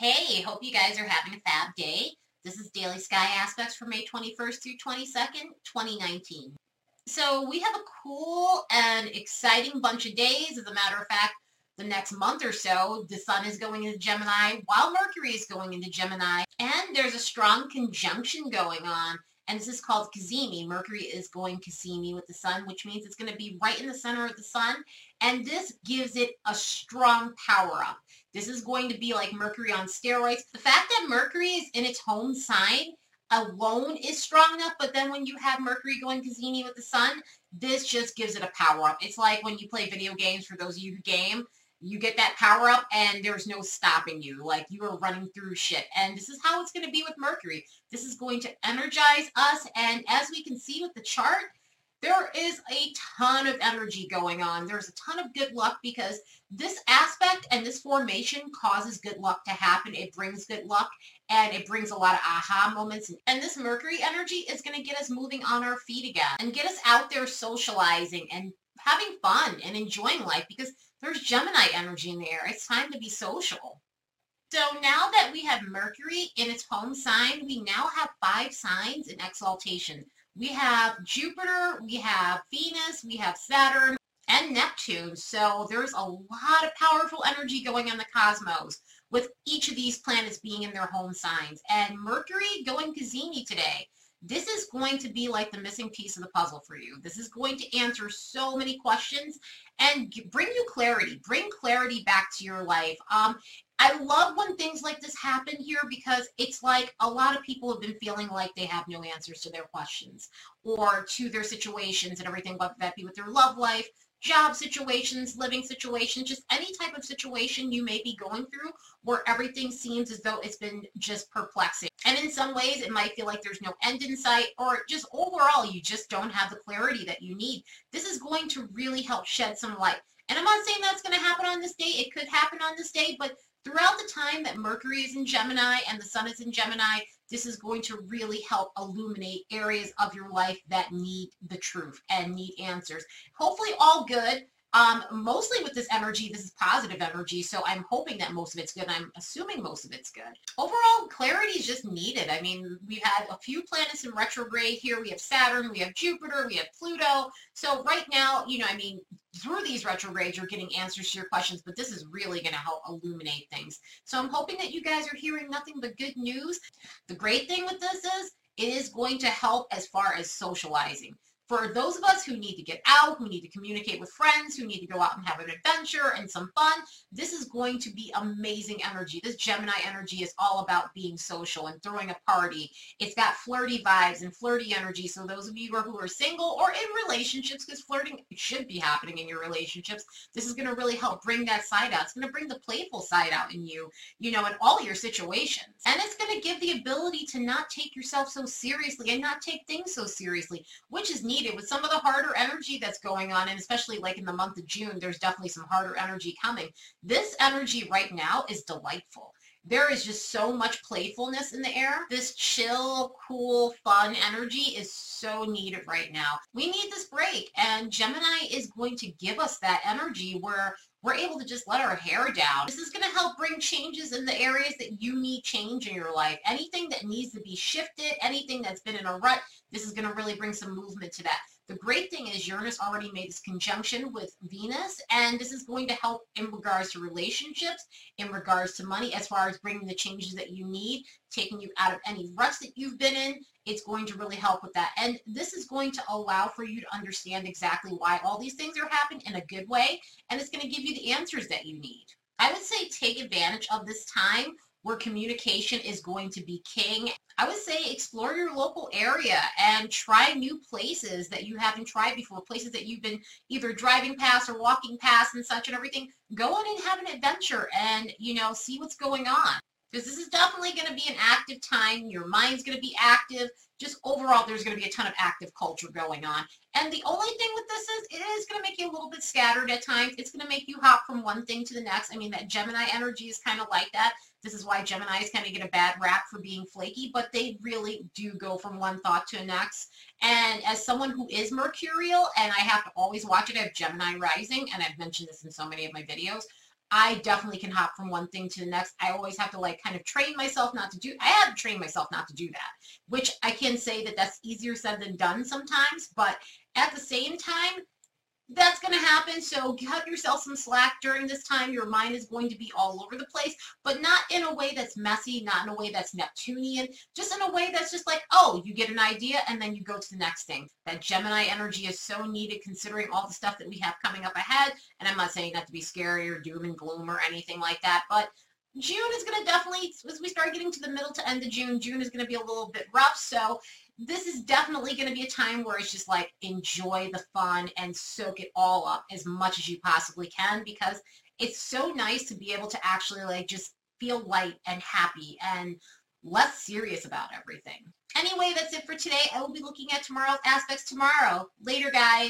Hey, hope you guys are having a fab day. This is Daily Sky Aspects for May 21st through 22nd, 2019. So we have a cool and exciting bunch of days. As a matter of fact, the next month or so, the sun is going into Gemini while Mercury is going into Gemini. And there's a strong conjunction going on. And this is called Cazimi. Mercury is going Cazimi with the sun, which means it's going to be right in the center of the sun. And this gives it a strong power up. This is going to be like Mercury on steroids. The fact that Mercury is in its home sign alone is strong enough, but then when you have Mercury going Cazimi with the sun, this just gives it a power up. It's like when you play video games, for those of you who game, you get that power up and there's no stopping you. Like you are running through shit. And this is how it's going to be with Mercury. This is going to energize us. And as we can see with the chart, there is a ton of energy going on. There's a ton of good luck because this aspect and this formation causes good luck to happen. It brings good luck and it brings a lot of aha moments. And this Mercury energy is going to get us moving on our feet again and get us out there socializing and having fun and enjoying life because there's Gemini energy in the air. It's time to be social. So now that we have Mercury in its home sign, we now have five signs in exaltation. We have Jupiter, we have Venus, we have Saturn, and Neptune. So there's a lot of powerful energy going on the cosmos with each of these planets being in their home signs. And Mercury going Cazimi today this is going to be like the missing piece of the puzzle for you. This is going to answer so many questions and bring you clarity, bring clarity back to your life. Um, I love when things like this happen here because it's like a lot of people have been feeling like they have no answers to their questions or to their situations and everything, whether that be with their love life, job situations, living situations, just any type of situation you may be going through where everything seems as though it's been just perplexing. And in some ways, it might feel like there's no end in sight or just overall, you just don't have the clarity that you need. This is going to really help shed some light. And I'm not saying that's going to happen on this day. It could happen on this day, but throughout the time that Mercury is in Gemini and the Sun is in Gemini, this is going to really help illuminate areas of your life that need the truth and need answers. Hopefully all good. Um, mostly with this energy, this is positive energy, so I'm hoping that most of it's good. I'm assuming most of it's good. Overall, clarity is just needed. I mean, we've had a few planets in retrograde here. We have Saturn, we have Jupiter, we have Pluto. So right now, you know, I mean, through these retrogrades, you're getting answers to your questions, but this is really going to help illuminate things. So I'm hoping that you guys are hearing nothing but good news. The great thing with this is it is going to help as far as socializing for those of us who need to get out, who need to communicate with friends, who need to go out and have an adventure and some fun, this is going to be amazing energy. This Gemini energy is all about being social and throwing a party. It's got flirty vibes and flirty energy. So those of you who are single or in relationships, because flirting should be happening in your relationships, this is going to really help bring that side out. It's going to bring the playful side out in you, you know, in all your situations. And it's going to give the ability to not take yourself so seriously and not take things so seriously, which is neat needed with some of the harder energy that's going on, and especially like in the month of June, there's definitely some harder energy coming. This energy right now is delightful. There is just so much playfulness in the air. This chill, cool, fun energy is so needed right now. We need this break, and Gemini is going to give us that energy where we're able to just let our hair down. This is going to help bring changes in the areas that you need change in your life. Anything that needs to be shifted, anything that's been in a rut, this is going to really bring some movement to that. The great thing is Uranus already made this conjunction with Venus, and this is going to help in regards to relationships, in regards to money, as far as bringing the changes that you need, taking you out of any ruts that you've been in. It's going to really help with that. And this is going to allow for you to understand exactly why all these things are happening in a good way, and it's going to give you the answers that you need. I would say take advantage of this time where communication is going to be king. I would say explore your local area and try new places that you haven't tried before, places that you've been either driving past or walking past and such and everything. Go on and have an adventure and, you know, see what's going on. Because this is definitely going to be an active time. Your mind's going to be active. Just overall, there's going to be a ton of active culture going on. And the only thing with this is it is going to make you a little bit scattered at times. It's going to make you hop from one thing to the next. I mean, that Gemini energy is kind of like that. This is why Geminis kind of get a bad rap for being flaky, but they really do go from one thought to the next. And as someone who is mercurial, and I have to always watch it, I have Gemini rising, and I've mentioned this in so many of my videos, I definitely can hop from one thing to the next. I always have to like kind of train myself not to do, I have to train myself not to do that, which I can say that that's easier said than done sometimes. But at the same time, that's going to happen. So cut yourself some slack during this time. Your mind is going to be all over the place, but not in a way that's messy, not in a way that's Neptunian, just in a way that's just like, oh, you get an idea and then you go to the next thing. That Gemini energy is so needed considering all the stuff that we have coming up ahead. And I'm not saying that to be scary or doom and gloom or anything like that, but June is going to definitely, as we start getting to the middle to end of June, June is going to be a little bit rough. So this is definitely going to be a time where it's just like enjoy the fun and soak it all up as much as you possibly can because it's so nice to be able to actually like just feel light and happy and less serious about everything. Anyway, that's it for today. I will be looking at tomorrow's aspects tomorrow. Later, guys.